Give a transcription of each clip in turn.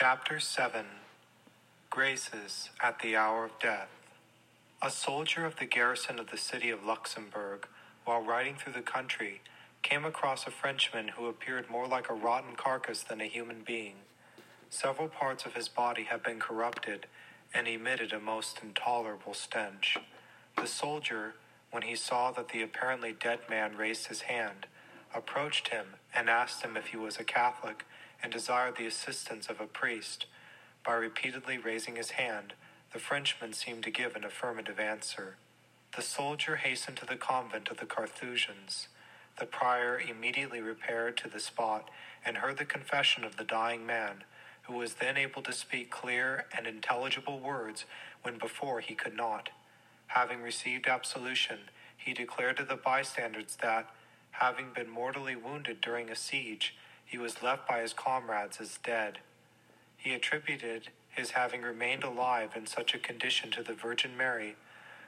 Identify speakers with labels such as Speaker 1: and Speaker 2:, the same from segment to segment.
Speaker 1: Chapter 7 Graces at the Hour of Death. A soldier of the garrison of the city of Luxembourg, while riding through the country, came across a Frenchman who appeared more like a rotten carcass than a human being. Several parts of his body had been corrupted and emitted a most intolerable stench. The soldier, when he saw that the apparently dead man raised his hand, approached him and asked him if he was a Catholic and desired the assistance of a priest. By repeatedly raising his hand, the Frenchman seemed to give an affirmative answer. The soldier hastened to the convent of the Carthusians. The prior immediately repaired to the spot and heard the confession of the dying man, who was then able to speak clear and intelligible words when before he could not. Having received absolution, he declared to the bystanders that, having been mortally wounded during a siege, he was left by his comrades as dead. He attributed his having remained alive in such a condition to the Virgin Mary,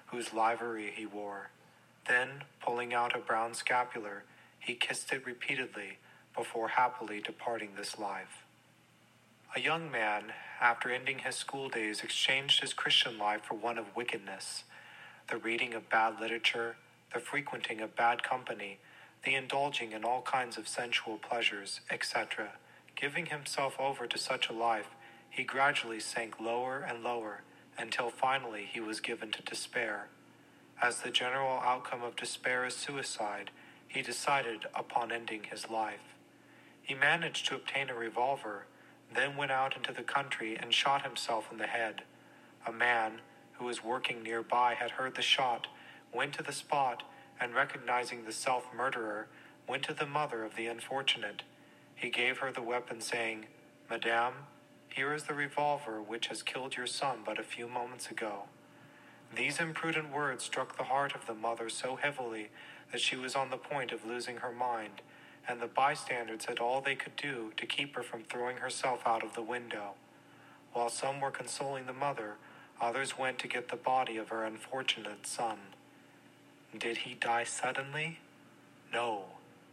Speaker 1: whose livery he wore. Then, pulling out a brown scapular, he kissed it repeatedly before happily departing this life. A young man, after ending his school days, exchanged his Christian life for one of wickedness. The reading of bad literature, the frequenting of bad company, the indulging in all kinds of sensual pleasures, etc. Giving himself over to such a life, he gradually sank lower and lower until finally he was given to despair. As the general outcome of despair is suicide, he decided upon ending his life. He managed to obtain a revolver, then went out into the country and shot himself in the head. A man who was working nearby had heard the shot, went to the spot, and recognizing the self murderer, went to the mother of the unfortunate. He gave her the weapon, saying, Madame, here is the revolver which has killed your son but a few moments ago. These imprudent words struck the heart of the mother so heavily that she was on the point of losing her mind, and the bystanders had all they could do to keep her from throwing herself out of the window. While some were consoling the mother, others went to get the body of her unfortunate son. Did he die suddenly? No,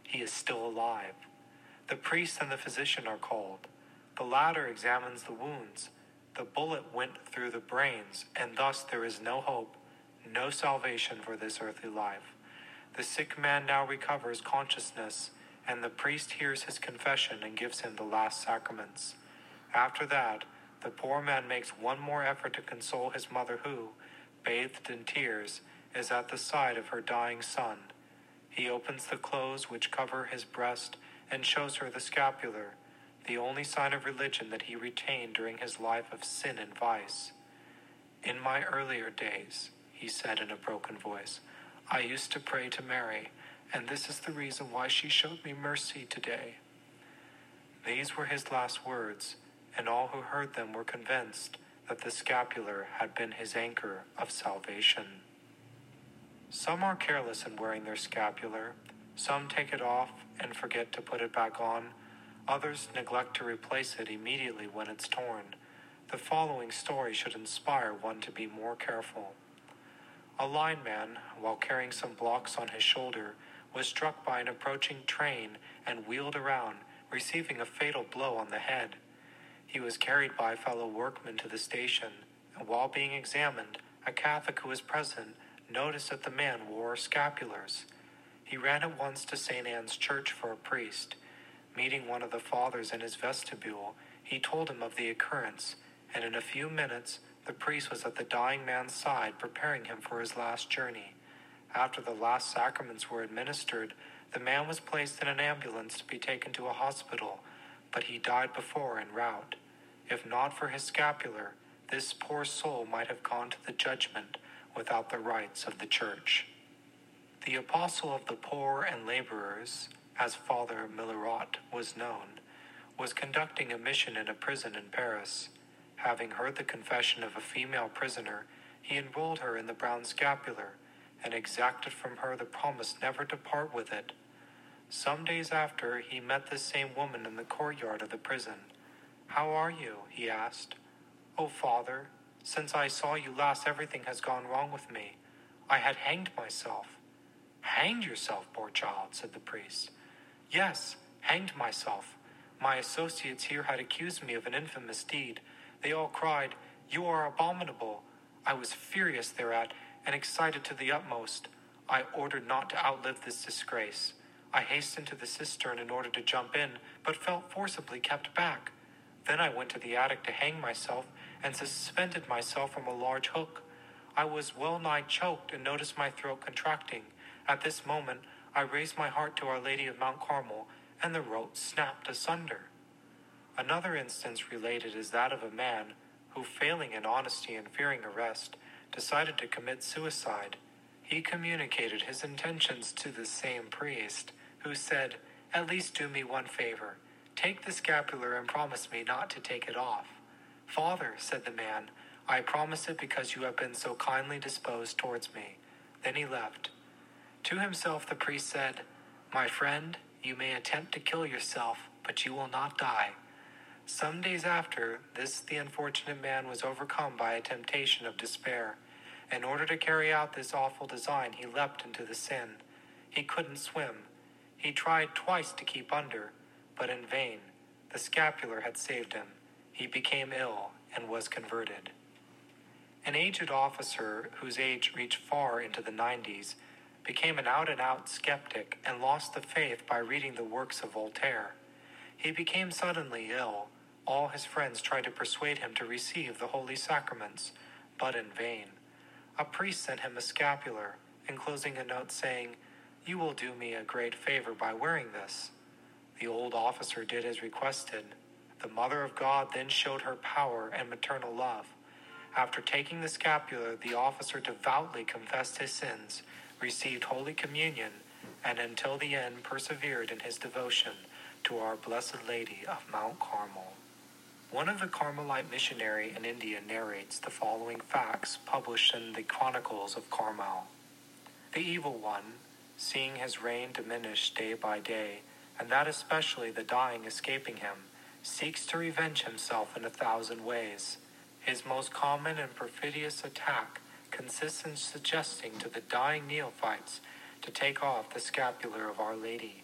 Speaker 1: he is still alive. The priest and the physician are called. The latter examines the wounds. The bullet went through the brains, and thus there is no hope, no salvation for this earthly life. The sick man now recovers consciousness, and the priest hears his confession and gives him the last sacraments. After that, the poor man makes one more effort to console his mother, who, bathed in tears, is at the side of her dying son. He opens the clothes which cover his breast and shows her the scapular, the only sign of religion that he retained during his life of sin and vice. In my earlier days, he said in a broken voice, I used to pray to Mary, and this is the reason why she showed me mercy today. These were his last words, and all who heard them were convinced that the scapular had been his anchor of salvation. Some are careless in wearing their scapular, some take it off and forget to put it back on, others neglect to replace it immediately when it's torn. The following story should inspire one to be more careful. A lineman, while carrying some blocks on his shoulder, was struck by an approaching train and wheeled around, receiving a fatal blow on the head. He was carried by a fellow workman to the station, and while being examined, a Catholic who was present noticed that the man wore scapulars. He ran at once to St. Anne's Church for a priest. Meeting one of the fathers in his vestibule, he told him of the occurrence, and in a few minutes the priest was at the dying man's side preparing him for his last journey. After the last sacraments were administered, the man was placed in an ambulance to be taken to a hospital, but he died before en route. If not for his scapular, this poor soul might have gone to the judgment without the rites of the church. The apostle of the poor and laborers, as Father Milleriot was known, was conducting a mission in a prison in Paris. Having heard the confession of a female prisoner, he enrolled her in the brown scapular and exacted from her the promise never to part with it. Some days after, he met this same woman in the courtyard of the prison. How are you? he asked. Oh, father, since I saw you last, everything has gone wrong with me. I had hanged myself. Hanged yourself, poor child, said the priest. Yes, hanged myself. My associates here had accused me of an infamous deed. They all cried, You are abominable. I was furious thereat and excited to the utmost. I ordered not to outlive this disgrace. I hastened to the cistern in order to jump in, but felt forcibly kept back. Then I went to the attic to hang myself and suspended myself from a large hook. I was well nigh choked and noticed my throat contracting. At this moment, I raised my heart to Our Lady of Mount Carmel, and the rope snapped asunder. Another instance related is that of a man who, failing in honesty and fearing arrest, decided to commit suicide. He communicated his intentions to the same priest, who said, At least do me one favor. Take the scapular and promise me not to take it off. Father, said the man, I promise it because you have been so kindly disposed towards me. Then he left. To himself the priest said, My friend, you may attempt to kill yourself, but you will not die. Some days after, this the unfortunate man was overcome by a temptation of despair. In order to carry out this awful design, he leapt into the Seine. He couldn't swim. He tried twice to keep under, but in vain. The scapular had saved him. He became ill and was converted. An aged officer whose age reached far into the 90s became an out and out skeptic and lost the faith by reading the works of Voltaire. He became suddenly ill. All his friends tried to persuade him to receive the holy sacraments, but in vain. A priest sent him a scapular, enclosing a note saying, You will do me a great favor by wearing this. The old officer did as requested. The Mother of God then showed her power and maternal love. After taking the scapular, the officer devoutly confessed his sins, received Holy Communion, and until the end persevered in his devotion to our Blessed Lady of Mount Carmel. One of the Carmelite missionary in India narrates the following facts published in the Chronicles of Carmel. The evil one, seeing his reign diminish day by day, and that especially the dying escaping him, seeks to revenge himself in a thousand ways. His most common and perfidious attack consists in suggesting to the dying neophytes to take off the scapular of Our Lady.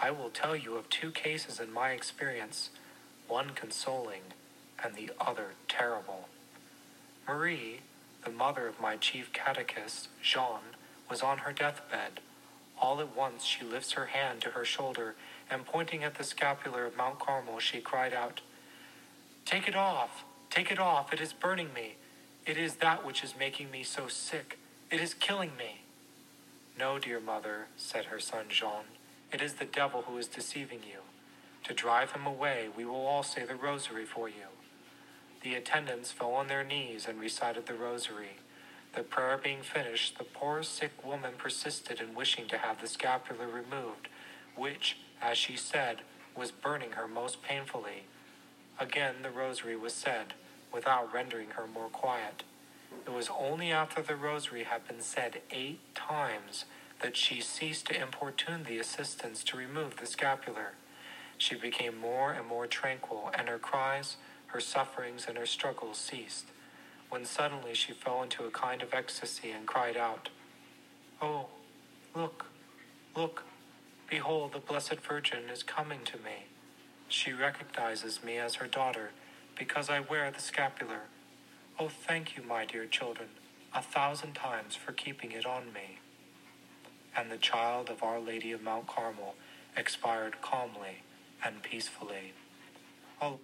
Speaker 1: I will tell you of two cases in my experience, one consoling and the other terrible. Marie, the mother of my chief catechist, Jean, was on her deathbed. All at once she lifts her hand to her shoulder, and pointing at the scapular of Mount Carmel, she cried out, Take it off! Take it off! It is burning me! It is that which is making me so sick! It is killing me! No, dear mother, said her son Jean, it is the devil who is deceiving you. To drive him away, we will all say the rosary for you. The attendants fell on their knees and recited the rosary. The prayer being finished, the poor sick woman persisted in wishing to have the scapular removed, which, as she said, was burning her most painfully. Again the rosary was said, without rendering her more quiet. It was only after the rosary had been said eight times that she ceased to importune the assistants to remove the scapular. She became more and more tranquil, and her cries, her sufferings, and her struggles ceased, when suddenly she fell into a kind of ecstasy and cried out, Oh, look, look, behold, the Blessed Virgin is coming to me. She recognizes me as her daughter because I wear the scapular. Oh, thank you, my dear children, a thousand times for keeping it on me. And the child of Our Lady of Mount Carmel expired calmly and peacefully. Oh,